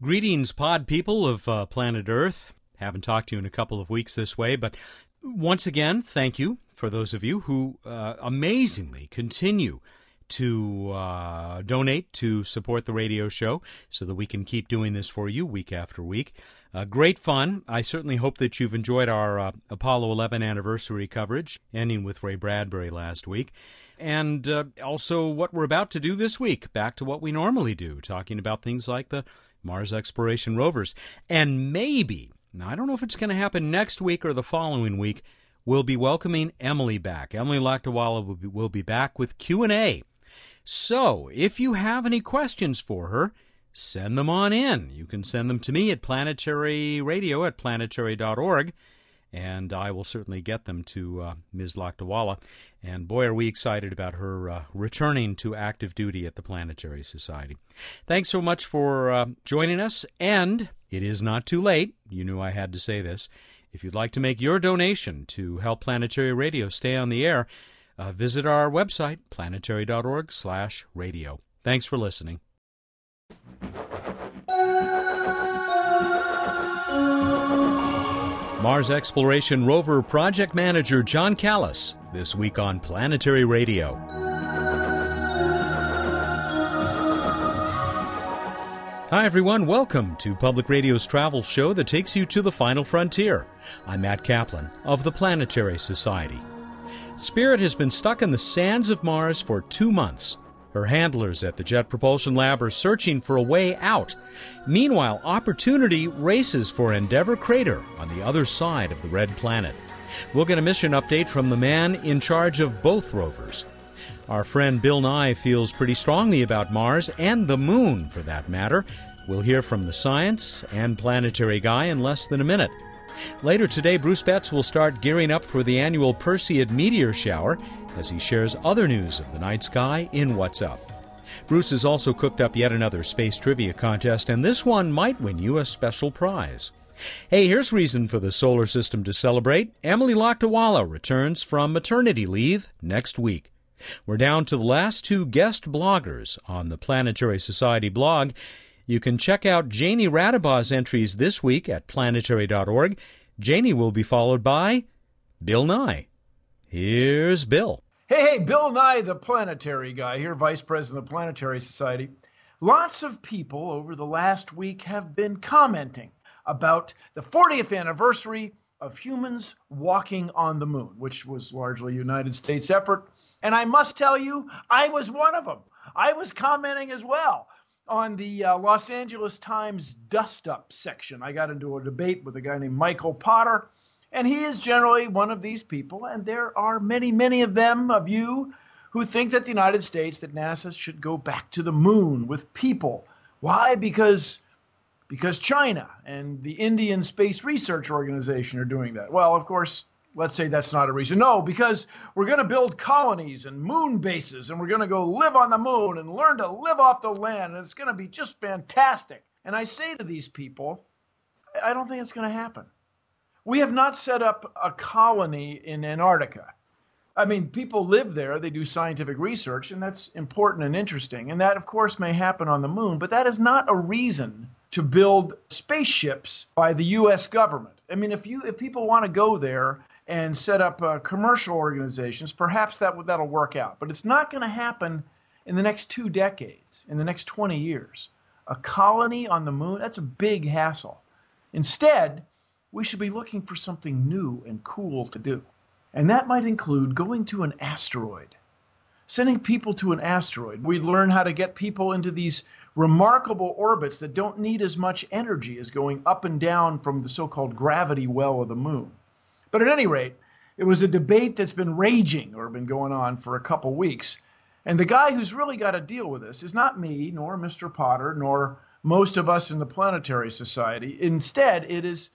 Greetings, pod people of uh, planet Earth. Haven't talked to you in a couple of weeks this way, but once again, thank you for those of you who uh, amazingly continue to uh, donate to support the radio show so that we can keep doing this for you week after week. Uh, great fun. I certainly hope that you've enjoyed our uh, Apollo 11 anniversary coverage, ending with Ray Bradbury last week. And uh, also what we're about to do this week, back to what we normally do, talking about things like the Mars exploration rovers. And maybe, now I don't know if it's going to happen next week or the following week, we'll be welcoming Emily back. Emily Lakdawalla will be, will be back with Q&A. So, if you have any questions for her, send them on in. You can send them to me at planetaryradio at planetary.org, and I will certainly get them to uh, Ms. Lakdawalla. And boy, are we excited about her uh, returning to active duty at the Planetary Society. Thanks so much for uh, joining us, and it is not too late. You knew I had to say this. If you'd like to make your donation to help Planetary Radio stay on the air, uh, visit our website, planetary.org/radio. Thanks for listening. Mars Exploration Rover Project Manager John Callas this week on Planetary Radio. Hi, everyone. Welcome to Public Radio's travel show that takes you to the final frontier. I'm Matt Kaplan of the Planetary Society. Spirit has been stuck in the sands of Mars for two months. Her handlers at the Jet Propulsion Lab are searching for a way out. Meanwhile, Opportunity races for Endeavour Crater on the other side of the Red Planet. We'll get a mission update from the man in charge of both rovers. Our friend Bill Nye feels pretty strongly about Mars and the Moon, for that matter. We'll hear from the science and planetary guy in less than a minute. Later today, Bruce Betts will start gearing up for the annual Perseid meteor shower as he shares other news of the night sky in What's Up. Bruce has also cooked up yet another space trivia contest, and this one might win you a special prize. Hey, here's reason for the solar system to celebrate. Emily Lakdawalla returns from maternity leave next week. We're down to the last two guest bloggers on the Planetary Society blog. You can check out Janie Radebaugh's entries this week at planetary.org. Janie will be followed by Bill Nye. Here's Bill. Hey, hey, Bill Nye, the planetary guy here, Vice President of the Planetary Society. Lots of people over the last week have been commenting about the 40th anniversary of humans walking on the moon, which was largely a United States effort. And I must tell you, I was one of them. I was commenting as well on the uh, Los Angeles Times dust up section. I got into a debate with a guy named Michael Potter, and he is generally one of these people. And there are many, many of them, of you, who think that the United States, that NASA should go back to the moon with people. Why? Because because China and the Indian Space Research Organization are doing that. Well, of course, let's say that's not a reason. No, because we're going to build colonies and moon bases and we're going to go live on the moon and learn to live off the land and it's going to be just fantastic. And I say to these people, I don't think it's going to happen. We have not set up a colony in Antarctica. I mean, people live there, they do scientific research, and that's important and interesting. And that, of course, may happen on the moon, but that is not a reason to build spaceships by the U.S. government. I mean, if you if people want to go there and set up uh, commercial organizations, perhaps that that'll work out. But it's not going to happen in the next two decades, in the next 20 years. A colony on the moon, that's a big hassle. Instead, we should be looking for something new and cool to do. And that might include going to an asteroid. Sending people to an asteroid. We'd learn how to get people into these remarkable orbits that don't need as much energy as going up and down from the so called gravity well of the moon. But at any rate, it was a debate that's been raging or been going on for a couple weeks. And the guy who's really got to deal with this is not me, nor Mr. Potter, nor most of us in the Planetary Society. Instead, it is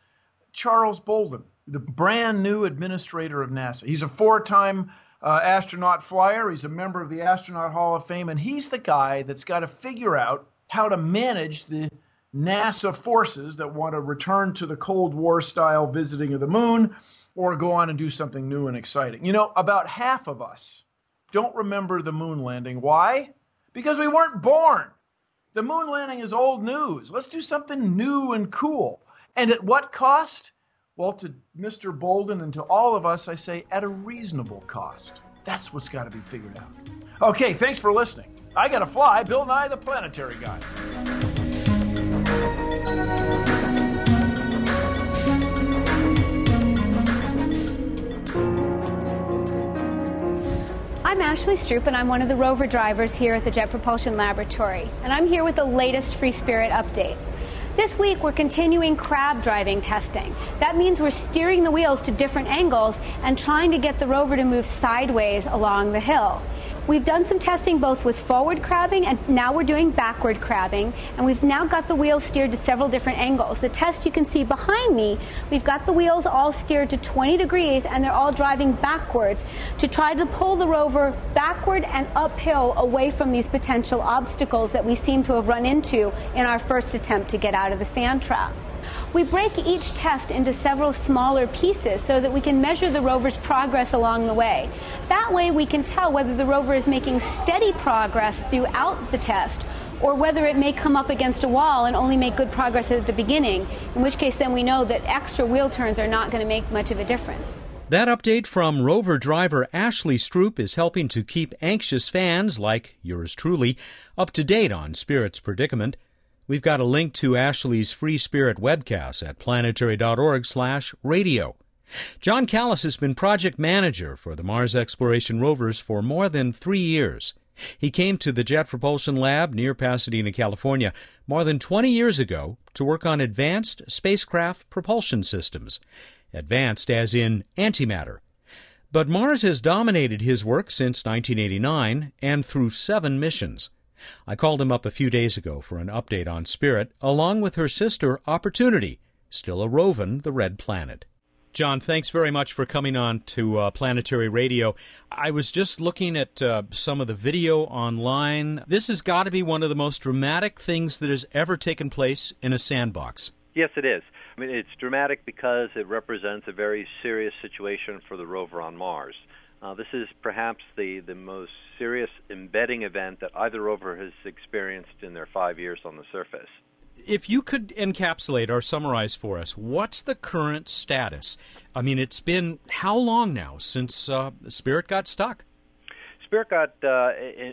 Charles Bolden, the brand new administrator of NASA. He's a four time uh, astronaut flyer, he's a member of the Astronaut Hall of Fame, and he's the guy that's got to figure out how to manage the NASA forces that want to return to the Cold War style visiting of the moon or go on and do something new and exciting. You know, about half of us don't remember the moon landing. Why? Because we weren't born. The moon landing is old news. Let's do something new and cool. And at what cost? Well, to Mr. Bolden and to all of us, I say at a reasonable cost. That's what's got to be figured out. Okay, thanks for listening. I got to fly. Bill Nye, the planetary guy. I'm Ashley Stroupe, and I'm one of the rover drivers here at the Jet Propulsion Laboratory. And I'm here with the latest Free Spirit update. This week, we're continuing crab driving testing. That means we're steering the wheels to different angles and trying to get the rover to move sideways along the hill. We've done some testing both with forward crabbing and now we're doing backward crabbing. And we've now got the wheels steered to several different angles. The test you can see behind me, we've got the wheels all steered to 20 degrees and they're all driving backwards to try to pull the rover backward and uphill away from these potential obstacles that we seem to have run into in our first attempt to get out of the sand trap. We break each test into several smaller pieces so that we can measure the rover's progress along the way. That way we can tell whether the rover is making steady progress throughout the test or whether it may come up against a wall and only make good progress at the beginning, in which case then we know that extra wheel turns are not going to make much of a difference. That update from rover driver Ashley Stroupe is helping to keep anxious fans like yours truly up to date on Spirit's predicament. We've got a link to Ashley's Free Spirit webcast at planetary.org/radio. John Callas has been project manager for the Mars exploration rovers for more than 3 years. He came to the Jet Propulsion Lab near Pasadena, California, more than 20 years ago to work on advanced spacecraft propulsion systems. Advanced as in antimatter. But Mars has dominated his work since 1989 and through seven missions. I called him up a few days ago for an update on Spirit, along with her sister, Opportunity, still a roving the red planet. John, thanks very much for coming on to uh, Planetary Radio. I was just looking at uh, some of the video online. This has got to be one of the most dramatic things that has ever taken place in a sandbox. Yes, it is. I mean, it's dramatic because it represents a very serious situation for the rover on Mars. Uh, this is perhaps the, the most serious embedding event that either rover has experienced in their five years on the surface. If you could encapsulate or summarize for us, what's the current status? I mean, it's been how long now since uh, Spirit got stuck? Spirit got uh,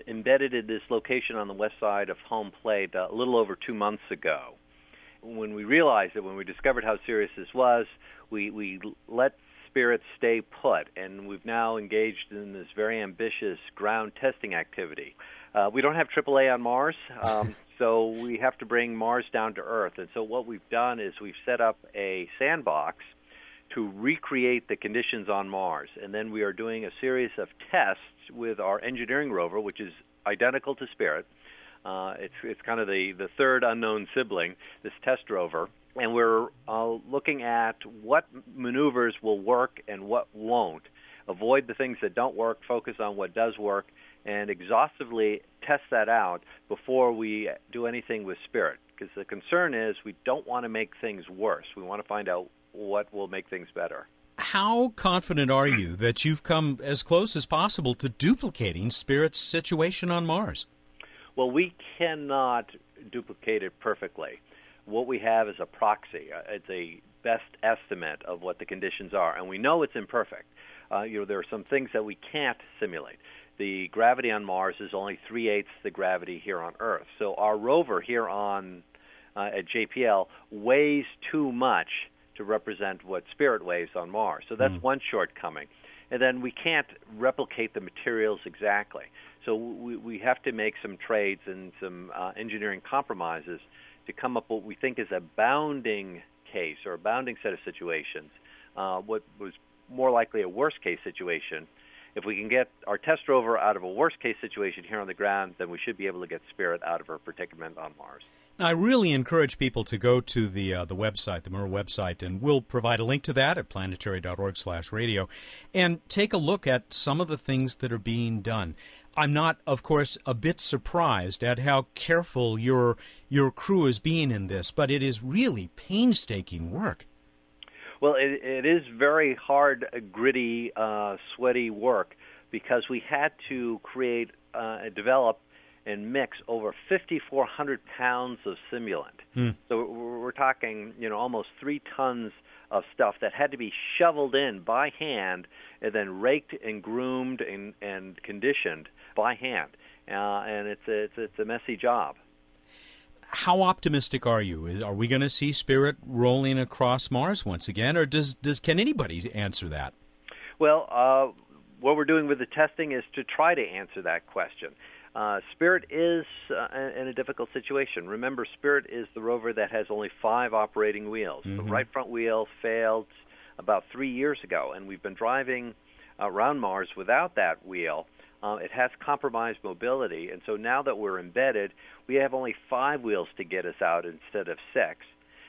embedded in this location on the west side of home plate uh, a little over two months ago. When we realized it, when we discovered how serious this was, we, we let spirits stay put, and we've now engaged in this very ambitious ground testing activity. Uh, we don't have AAA on Mars, um, so we have to bring Mars down to Earth. And so what we've done is we've set up a sandbox to recreate the conditions on Mars, and then we are doing a series of tests with our engineering rover, which is identical to Spirit. Uh, it's it's kind of the the third unknown sibling, this test rover, and we're uh, looking at what maneuvers will work and what won't. Avoid the things that don't work, focus on what does work, and exhaustively test that out before we do anything with Spirit. Because the concern is we don't want to make things worse. We want to find out what will make things better. How confident are you that you've come as close as possible to duplicating Spirit's situation on Mars? Well, we cannot duplicate it perfectly what we have is a proxy. Uh, it's a best estimate of what the conditions are, and we know it's imperfect. Uh, you know, there are some things that we can't simulate. The gravity on Mars is only three eighths the gravity here on Earth. So our rover here on uh, at JPL weighs too much to represent what Spirit weighs on Mars. So that's mm. one shortcoming. And then we can't replicate the materials exactly. So we, we have to make some trades and some uh, engineering compromises to come up with what we think is a bounding case or a bounding set of situations, uh, what was more likely a worst case situation. If we can get our test rover out of a worst case situation here on the ground, then we should be able to get Spirit out of her predicament on Mars. I really encourage people to go to the uh, the website, the MER website, and we'll provide a link to that at planetary.org/radio, and take a look at some of the things that are being done. I'm not, of course, a bit surprised at how careful your your crew is being in this, but it is really painstaking work. Well, it, it is very hard, gritty, uh, sweaty work because we had to create, uh, develop and mix over 5,400 pounds of simulant. Hmm. So we're talking, you know, almost three tons of stuff that had to be shoveled in by hand and then raked and groomed and, and conditioned by hand. Uh, and it's a, it's, it's a messy job. How optimistic are you? Are we going to see Spirit rolling across Mars once again, or does does can anybody answer that? Well, uh, what we're doing with the testing is to try to answer that question. Uh, Spirit is uh, in a difficult situation. Remember, Spirit is the rover that has only five operating wheels. The right front wheel failed about three years ago, and we've been driving around Mars without that wheel. Uh, it has compromised mobility, and so now that we're embedded, we have only five wheels to get us out instead of six.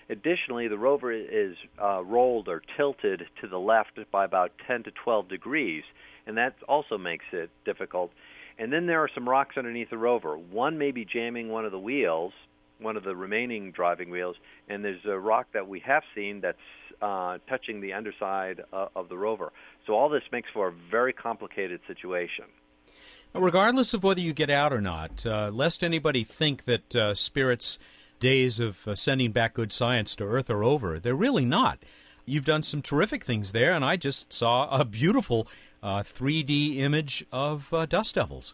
Additionally, the rover is uh, rolled or tilted to the left by about 10 to 12 degrees, and that also makes it difficult. And then there are some rocks underneath the rover. One may be jamming one of the wheels, one of the remaining driving wheels, and there's a rock that we have seen that's uh, touching the underside uh, of the rover. So all this makes for a very complicated situation. Regardless of whether you get out or not, uh, lest anybody think that uh, Spirit's days of uh, sending back good science to Earth are over, they're really not. You've done some terrific things there, and I just saw a beautiful uh, 3D image of uh, dust devils.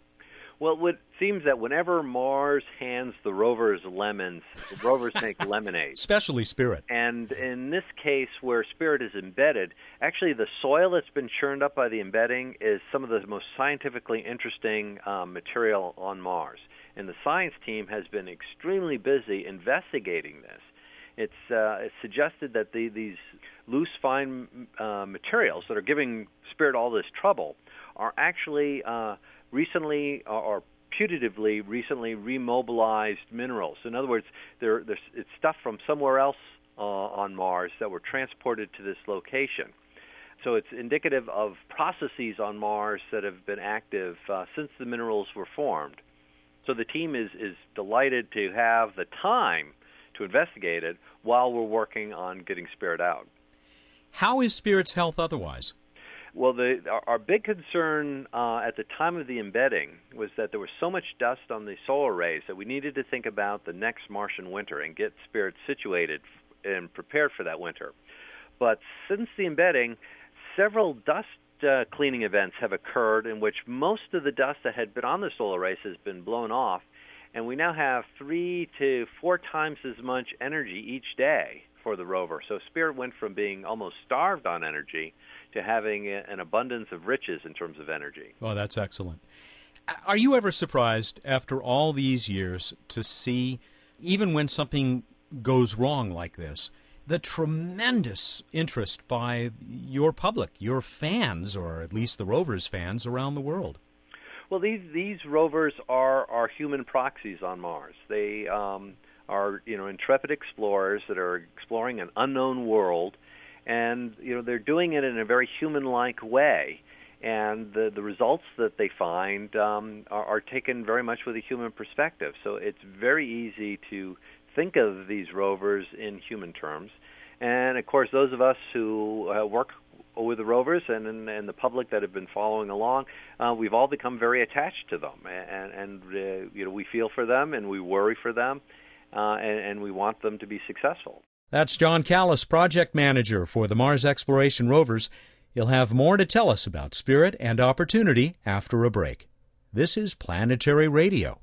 Well, it seems that whenever Mars hands the rovers lemons, the rovers make lemonade. Especially Spirit. And in this case, where Spirit is embedded, actually the soil that's been churned up by the embedding is some of the most scientifically interesting um, material on Mars. And the science team has been extremely busy investigating this. It's, uh, it's suggested that the, these loose, fine uh, materials that are giving Spirit all this trouble are actually uh, recently or putatively recently remobilized minerals. In other words, it's stuff from somewhere else uh, on Mars that were transported to this location. So it's indicative of processes on Mars that have been active uh, since the minerals were formed. So the team is, is delighted to have the time to investigate it while we're working on getting Spirit out. How is Spirit's health otherwise? Well, the, our, big concern uh, at the time of the embedding was that there was so much dust on the solar arrays that we needed to think about the next Martian winter and get Spirit situated and prepared for that winter. But since the embedding, several dust uh, cleaning events have occurred in which most of the dust that had been on the solar arrays has been blown off, and we now have three to four times as much energy each day for the rover. So Spirit went from being almost starved on energy to having an abundance of riches in terms of energy. Oh, that's excellent. Are you ever surprised after all these years to see, even when something goes wrong like this, the tremendous interest by your public, your fans, or at least the rovers' fans around the world? Well, these these rovers are are human proxies on Mars. They um, are you know intrepid explorers that are exploring an unknown world, and you know they're doing it in a very human-like way. And the the results that they find um, are, are taken very much with a human perspective. So it's very easy to think of these rovers in human terms. And of course, those of us who uh, work with the rovers and, and, and the public that have been following along, uh, we've all become very attached to them, and, and uh, you know we feel for them and we worry for them, uh, and, and we want them to be successful. That's John Callas, project manager for the Mars Exploration Rovers. He'll have more to tell us about spirit and opportunity after a break. This is Planetary Radio.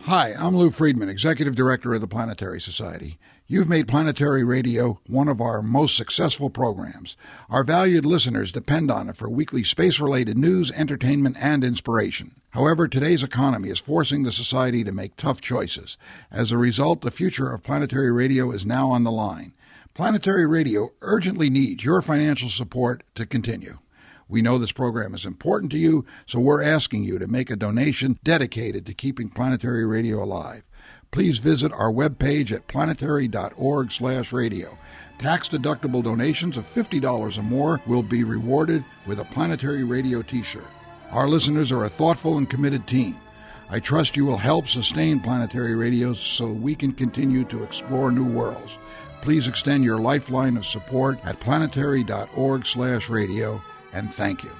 Hi, I'm Lou Friedman, Executive Director of the Planetary Society. You've made Planetary Radio one of our most successful programs. Our valued listeners depend on it for weekly space related news, entertainment, and inspiration. However, today's economy is forcing the Society to make tough choices. As a result, the future of Planetary Radio is now on the line. Planetary Radio urgently needs your financial support to continue. We know this program is important to you, so we're asking you to make a donation dedicated to keeping Planetary Radio alive. Please visit our webpage at planetary.org/radio. Tax-deductible donations of $50 or more will be rewarded with a Planetary Radio t-shirt. Our listeners are a thoughtful and committed team. I trust you will help sustain Planetary Radio so we can continue to explore new worlds. Please extend your lifeline of support at planetary.org/radio and thank you.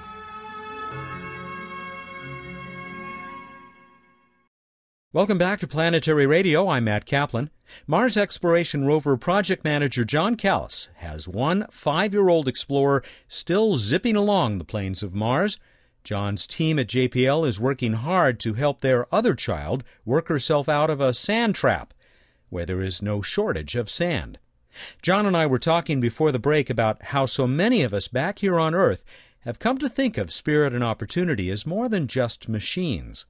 Welcome back to Planetary Radio. I'm Matt Kaplan. Mars Exploration Rover Project Manager John Callas has one five year old explorer still zipping along the plains of Mars. John's team at JPL is working hard to help their other child work herself out of a sand trap where there is no shortage of sand. John and I were talking before the break about how so many of us back here on Earth have come to think of spirit and opportunity as more than just machines.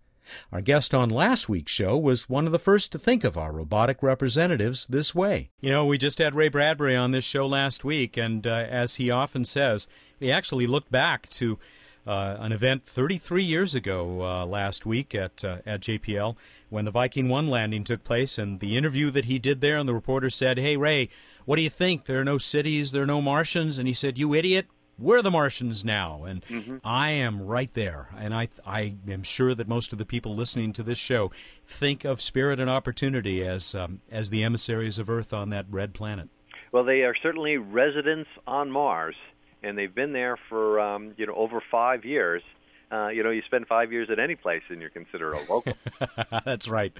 Our guest on last week's show was one of the first to think of our robotic representatives this way. You know, we just had Ray Bradbury on this show last week, and uh, as he often says, he actually looked back to uh, an event 33 years ago uh, last week at uh, at JPL when the Viking 1 landing took place, and the interview that he did there, and the reporter said, "Hey Ray, what do you think? There are no cities, there are no Martians," and he said, "You idiot! we're the Martians now, and mm-hmm. I am right there. And I, I am sure that most of the people listening to this show think of Spirit and Opportunity as, um, as the emissaries of Earth on that red planet. Well, they are certainly residents on Mars, and they've been there for um, you know over five years. Uh, you know, you spend five years at any place and you're considered a local. That's right.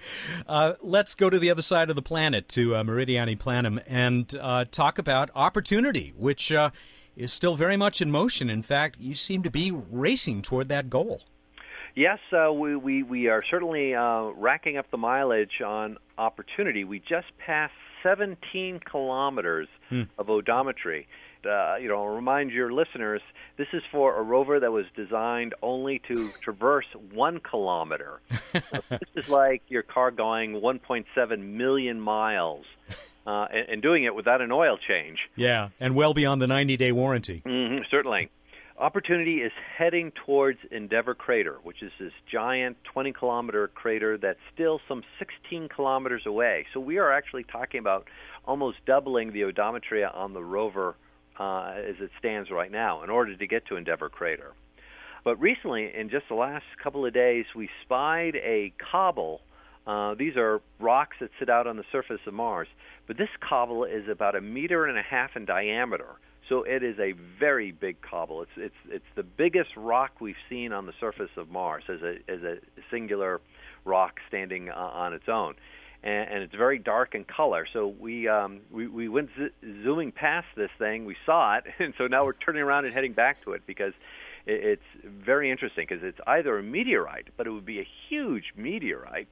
Uh, let's go to the other side of the planet, to uh, Meridiani Planum, and uh, talk about opportunity, which uh, is still very much in motion. In fact, you seem to be racing toward that goal. Yes, uh, we, we, we are certainly uh, racking up the mileage on opportunity. We just passed 17 kilometers hmm. of odometry. Uh, you know, remind your listeners, this is for a rover that was designed only to traverse one kilometer. this is like your car going 1.7 million miles uh, and, and, doing it without an oil change. Yeah, and well beyond the 90 day warranty. Mm-hmm, certainly. Opportunity is heading towards Endeavour Crater, which is this giant 20 kilometer crater that's still some 16 kilometers away. So we are actually talking about almost doubling the odometry on the rover uh, as it stands right now in order to get to Endeavour Crater. But recently, in just the last couple of days, we spied a cobble. Uh, these are rocks that sit out on the surface of Mars but this cobble is about a meter and a half in diameter. So it is a very big cobble. It's it's it's the biggest rock we've seen on the surface of Mars as a as a singular rock standing uh, on its own, and, and it's very dark in color. So we um, we we went z- zooming past this thing, we saw it, and so now we're turning around and heading back to it because it, it's very interesting because it's either a meteorite, but it would be a huge meteorite,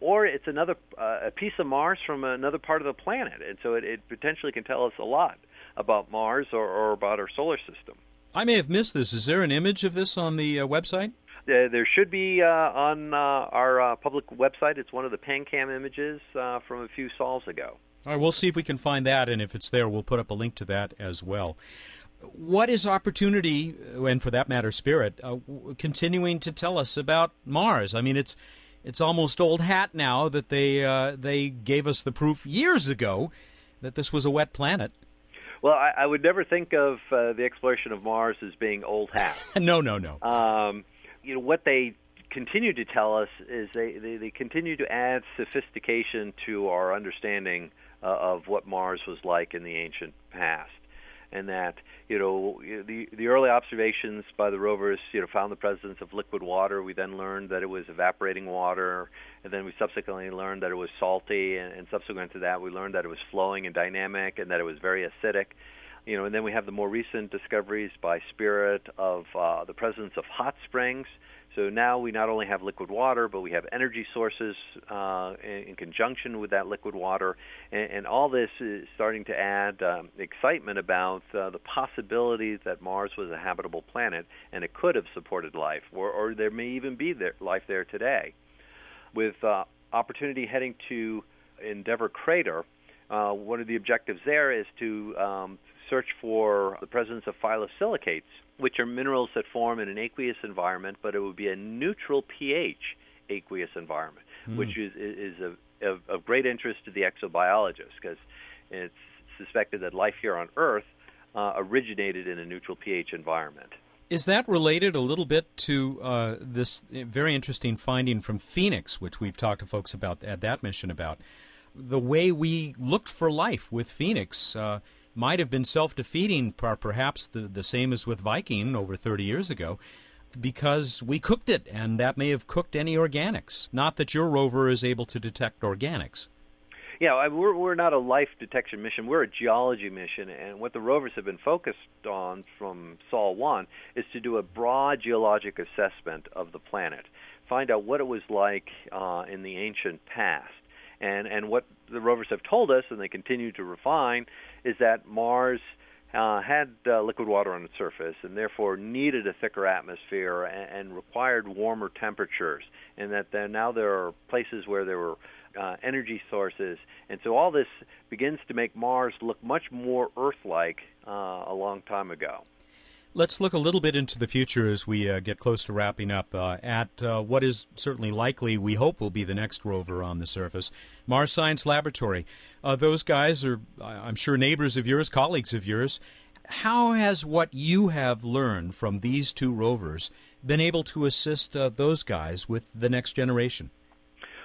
or it's another uh, a piece of Mars from another part of the planet, and so it, it potentially can tell us a lot about Mars or, or, about our solar system. I may have missed this. Is there an image of this on the uh, website? Uh, there should be uh, on uh, our uh, public website. It's one of the PanCam images from a few sols ago. All right, we'll see if we can find that, and if it's there, we'll put up a link to that as well. What is opportunity, and for that matter, spirit, continuing to tell us about Mars? I mean, it's it's almost old hat now that they uh, they gave us the proof years ago that this was a wet planet. Well, I, I would never think of uh, the exploration of Mars as being old hat. no, no, no. Um, you know what they continue to tell us is they, they, they continue to add sophistication to our understanding uh, of what Mars was like in the ancient past and that you know the the early observations by the rovers you know found the presence of liquid water. We then learned that it was evaporating water, and then we subsequently learned that it was salty, and, and subsequent to that, we learned that it was flowing and dynamic, and that it was very acidic. You know, and then we have the more recent discoveries by Spirit of uh, the presence of hot springs so now we not only have liquid water, but we have energy sources uh, in, in, conjunction with that liquid water, and, and, all this is starting to add um, excitement about uh, the possibility that Mars was a habitable planet and it could have supported life, or, or there may even be there, life there today. With uh, opportunity heading to Endeavour Crater, uh, one of the objectives there is to um, search for the presence of phyllosilicates which are minerals that form in an aqueous environment, but it would be a neutral pH aqueous environment, mm. which is, is of, of, of, great interest to the exobiologists because it's suspected that life here on Earth uh, originated in a neutral pH environment. Is that related a little bit to uh, this very interesting finding from Phoenix, which we've talked to folks about at that mission about? The way we looked for life with Phoenix. Uh, might have been self defeating, perhaps the, the same as with Viking over 30 years ago. because we cooked it, and that may have cooked any organics. Not that your rover is able to detect organics. Yeah, we're we're not a life detection mission. We're a geology mission, and what the rovers have been focused on from Sol One is to do a broad geologic assessment of the planet, find out what it was like uh, in the ancient past, and and what the rovers have told us, and they continue to refine, is that Mars. Uh, had uh, liquid water on its surface and therefore needed a thicker atmosphere and, and required warmer temperatures, and that there, now there are places where there were uh, energy sources, and so all this begins to make Mars look much more Earth-like uh, a long time ago. Let's look a little bit into the future as we uh, get close to wrapping up uh, at uh, what is certainly likely, we hope, will be the next rover on the surface Mars Science Laboratory. Uh, those guys are, I'm sure, neighbors of yours, colleagues of yours. How has what you have learned from these two rovers been able to assist uh, those guys with the next generation?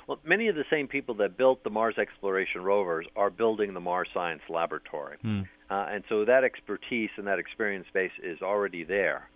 Well, many of the same people that built the Mars exploration rovers are building the Mars Science Laboratory. Hmm. Uh, and so that expertise and that experience base is already there.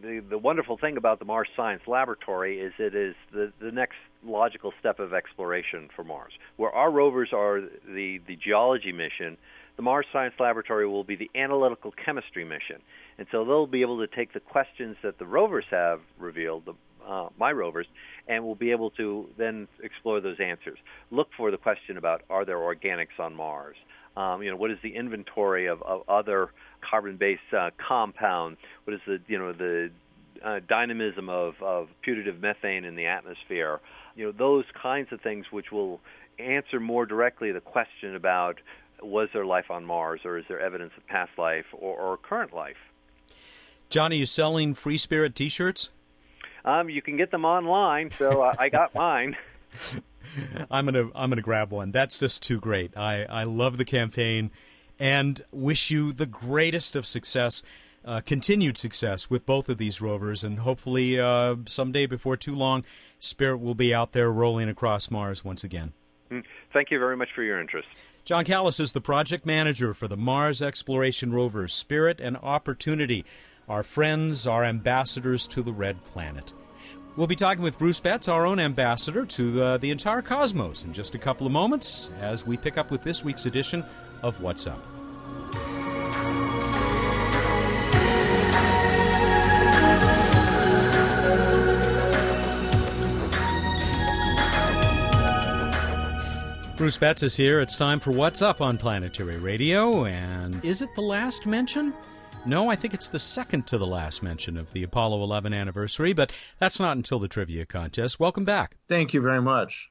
The, the wonderful thing about the Mars Science Laboratory is it is the, the next logical step of exploration for Mars. Where our rovers are the, the geology mission, the Mars Science Laboratory will be the analytical chemistry mission. And so they'll be able to take the questions that the rovers have revealed, the, uh, my rovers, and we'll be able to then explore those answers. Look for the question about are there organics on Mars? Um, you know, what is the inventory of, of other carbon-based uh, compounds? What is the you know the uh, dynamism of, of putative methane in the atmosphere? You know, those kinds of things which will answer more directly the question about was there life on Mars or is there evidence of past life or, or current life? John, are you selling Free Spirit T-shirts? Um, you can get them online, so uh, I got mine. I'm gonna I'm gonna grab one. That's just too great. I I love the campaign, and wish you the greatest of success, uh, continued success with both of these rovers, and hopefully uh, someday before too long, Spirit will be out there rolling across Mars once again. Mm, thank you very much for your interest. John Callas is the project manager for the Mars exploration rovers Spirit and Opportunity our friends, our ambassadors to the Red Planet. We'll be talking with Bruce Betts, our own ambassador to the, the entire cosmos, in just a couple of moments as we pick up with this week's edition of What's Up. Bruce Betts is here. It's time for What's Up on Planetary Radio. And is it the last mention? No, I think it's the second to the last mention of the Apollo 11 anniversary, but that's not until the trivia contest. Welcome back. Thank you very much.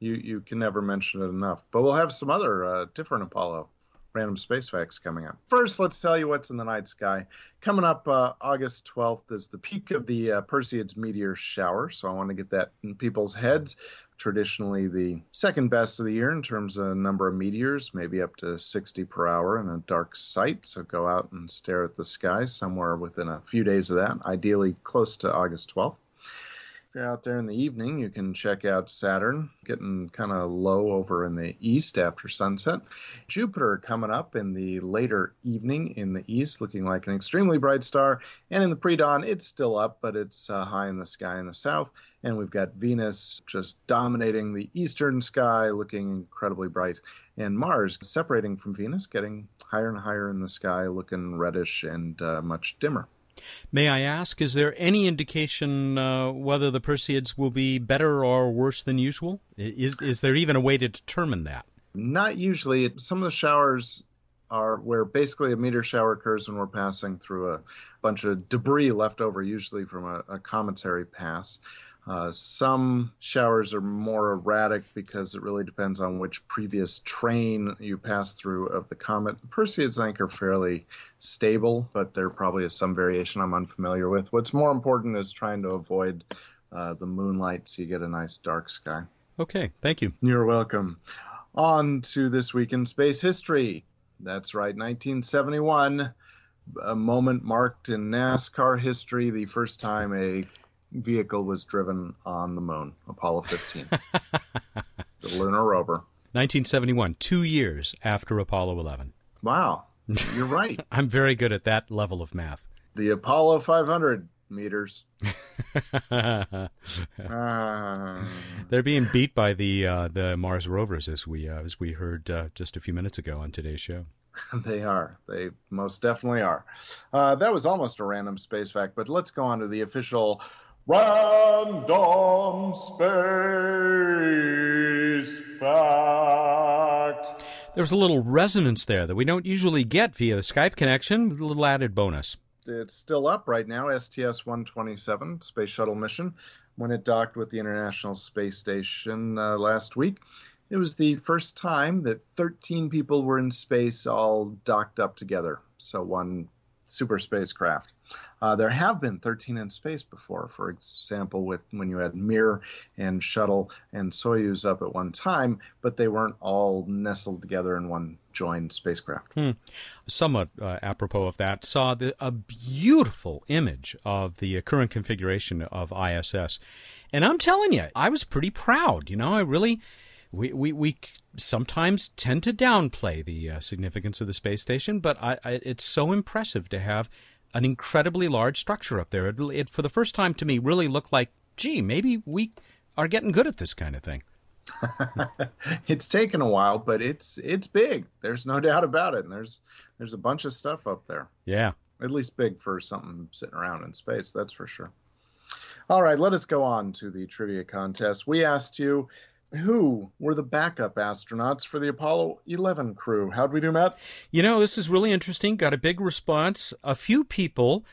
You you can never mention it enough. But we'll have some other uh, different Apollo random space facts coming up. First, let's tell you what's in the night sky. Coming up uh, August 12th is the peak of the uh, Perseids meteor shower, so I want to get that in people's heads traditionally the second best of the year in terms of number of meteors, maybe up to 60 per hour in a dark site. So go out and stare at the sky somewhere within a few days of that, ideally close to August 12th. You're out there in the evening, you can check out Saturn, getting kind of low over in the east after sunset. Jupiter coming up in the later evening in the east, looking like an extremely bright star. And in the pre dawn, it's still up, but it's uh, high in the sky in the south. And we've got Venus just dominating the eastern sky, looking incredibly bright. And Mars separating from Venus, getting higher and higher in the sky, looking reddish and uh, much dimmer. May I ask, is there any indication uh, whether the Perseids will be better or worse than usual? Is, is there even a way to determine that? Not usually. Some of the showers are where basically a meteor shower occurs when we're passing through a bunch of debris left over, usually from a, a cometary pass. Uh, some showers are more erratic because it really depends on which previous train you pass through of the comet. Perseids, I think, are fairly stable, but there probably is some variation I'm unfamiliar with. What's more important is trying to avoid uh, the moonlight so you get a nice dark sky. Okay, thank you. You're welcome. On to this week in space history. That's right, 1971, a moment marked in NASCAR history, the first time a vehicle was driven on the moon, Apollo 15, the lunar rover. 1971, two years after Apollo 11. Wow, you're right. I'm very good at that level of math. The Apollo 500 meters. uh, They're being beat by the uh, the Mars rovers, as we uh, as we heard uh, just a few minutes ago on today's show. they are. They most definitely are. Uh, that was almost a random space fact, but let's go on to the official random space fact. There's a little resonance there that we don't usually get via the Skype connection, with a little added bonus. It's still up right now, STS 127, Space Shuttle mission, when it docked with the International Space Station uh, last week. It was the first time that 13 people were in space all docked up together. So one super spacecraft. Uh, there have been 13 in space before, for example, with when you had Mir and Shuttle and Soyuz up at one time, but they weren't all nestled together in one joined spacecraft. Hmm. Somewhat uh, apropos of that, saw the, a beautiful image of the current configuration of ISS. And I'm telling you, I was pretty proud. You know, I really we, we, we sometimes tend to downplay the uh, significance of the space station, but I, I, it's so impressive to have an incredibly large structure up there. It, it, for the first time to me, really looked like, gee, maybe we are getting good at this kind of thing. it's taken a while, but it's it's big. There's no doubt about it. And there's there's a bunch of stuff up there. Yeah, at least big for something sitting around in space. That's for sure. All right, let us go on to the trivia contest. We asked you who were the backup astronauts for the Apollo 11 crew? How'd we do, Matt? You know, this is really interesting. Got a big response. A few people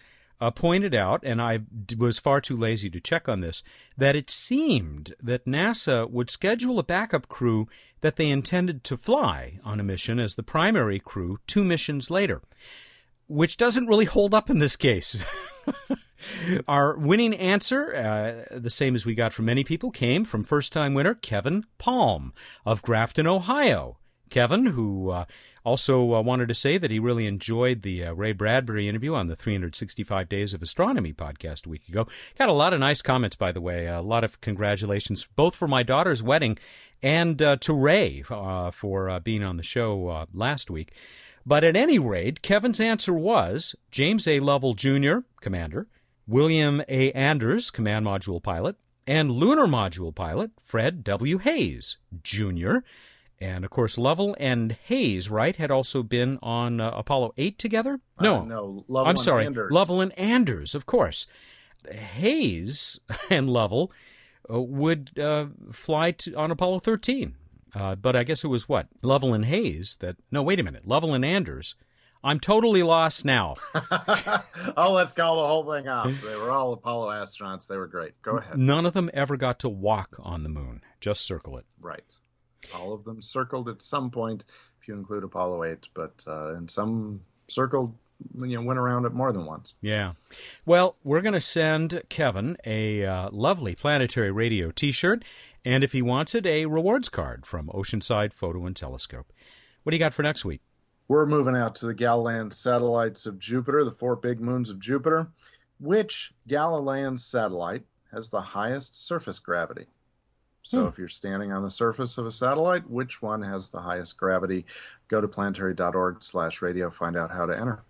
uh, pointed out, and I was far too lazy to check on this, that it seemed that NASA would schedule a backup crew that they intended to fly on a mission as the primary crew two missions later, which doesn't really hold up in this case. Our winning answer, uh, the same as we got from many people, came from first time winner Kevin Palm of Grafton, Ohio. Kevin, who uh, also uh, wanted to say that he really enjoyed the uh, Ray Bradbury interview on the 365 Days of Astronomy podcast a week ago. Got a lot of nice comments, by the way. A lot of congratulations, both for my daughter's wedding and uh, to Ray uh, for uh, being on the show last week. But at any rate, Kevin's answer was James A. Lovell Jr., Commander, William A. Anders, Command Module Pilot, and Lunar Module Pilot Fred W. Haise, Jr. And of course, Lovell and Haise, right, had also been on uh, Apollo 8 together? No. Uh, no, Lovell I'm sorry, Anders. Lovell and Anders, of course. Haise and Lovell uh, would uh, fly to, on Apollo 13. Uh, but I guess it was what? Lovell and Haise that. No, wait a minute. Lovell and Anders I'm totally lost now. oh, let's call the whole thing off. They were all Apollo astronauts. They were great. Go ahead. None of them ever got to walk on the moon. Just circle it. Right. All of them circled at some point, if you include Apollo 8, but uh, and some circled, you know, went around it more than once. Yeah. Well, we're going to send Kevin a uh, lovely planetary radio T-shirt, and if he wants it, a rewards card from Oceanside Photo and Telescope. What do you got for next week? We're moving out to the Galilean satellites of Jupiter, the four big moons of Jupiter. Which Galilean satellite has the highest surface gravity? So hmm. if you're standing on the surface of a satellite, which one has the highest gravity? Go to planetary.org slash radio, find out how to enter.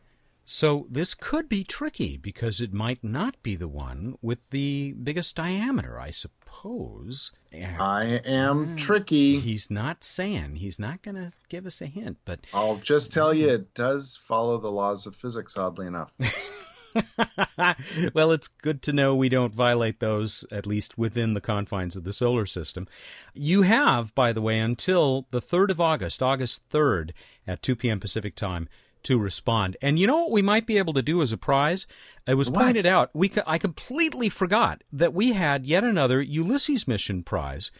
So this could be tricky because it might not be the one with the biggest diameter, I suppose. I am hmm. tricky. He's not saying. He's not going to give us a hint, but I'll just tell you it does follow the laws of physics oddly enough. well, it's good to know we don't violate those, at least within the confines of the solar system. You have, by the way, until the 3rd of August, August 3rd at 2 p.m. Pacific time, to respond. And you know what we might be able to do as a prize? It was what? pointed out. We I completely forgot that we had yet another Ulysses mission prize,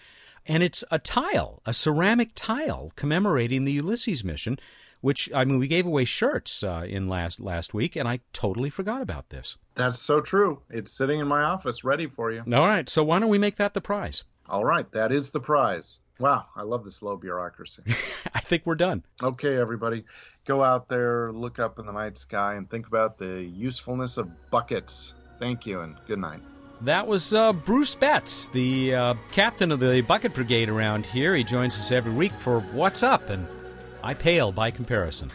and it's a tile, a ceramic tile commemorating the Ulysses mission. Which I mean, we gave away shirts uh, in last last week, and I totally forgot about this. That's so true. It's sitting in my office, ready for you. All right, so why don't we make that the prize? All right, that is the prize. Wow, I love this low bureaucracy. I think we're done. Okay, everybody go out there, look up in the night sky, and think about the usefulness of buckets. Thank you, and good night. That was uh, Bruce Betts, the uh, captain of the bucket brigade around here. He joins us every week for What's Up, and I pale by comparison.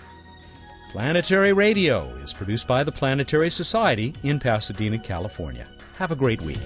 Planetary Radio is produced by the Planetary Society in Pasadena, California. Have a great week.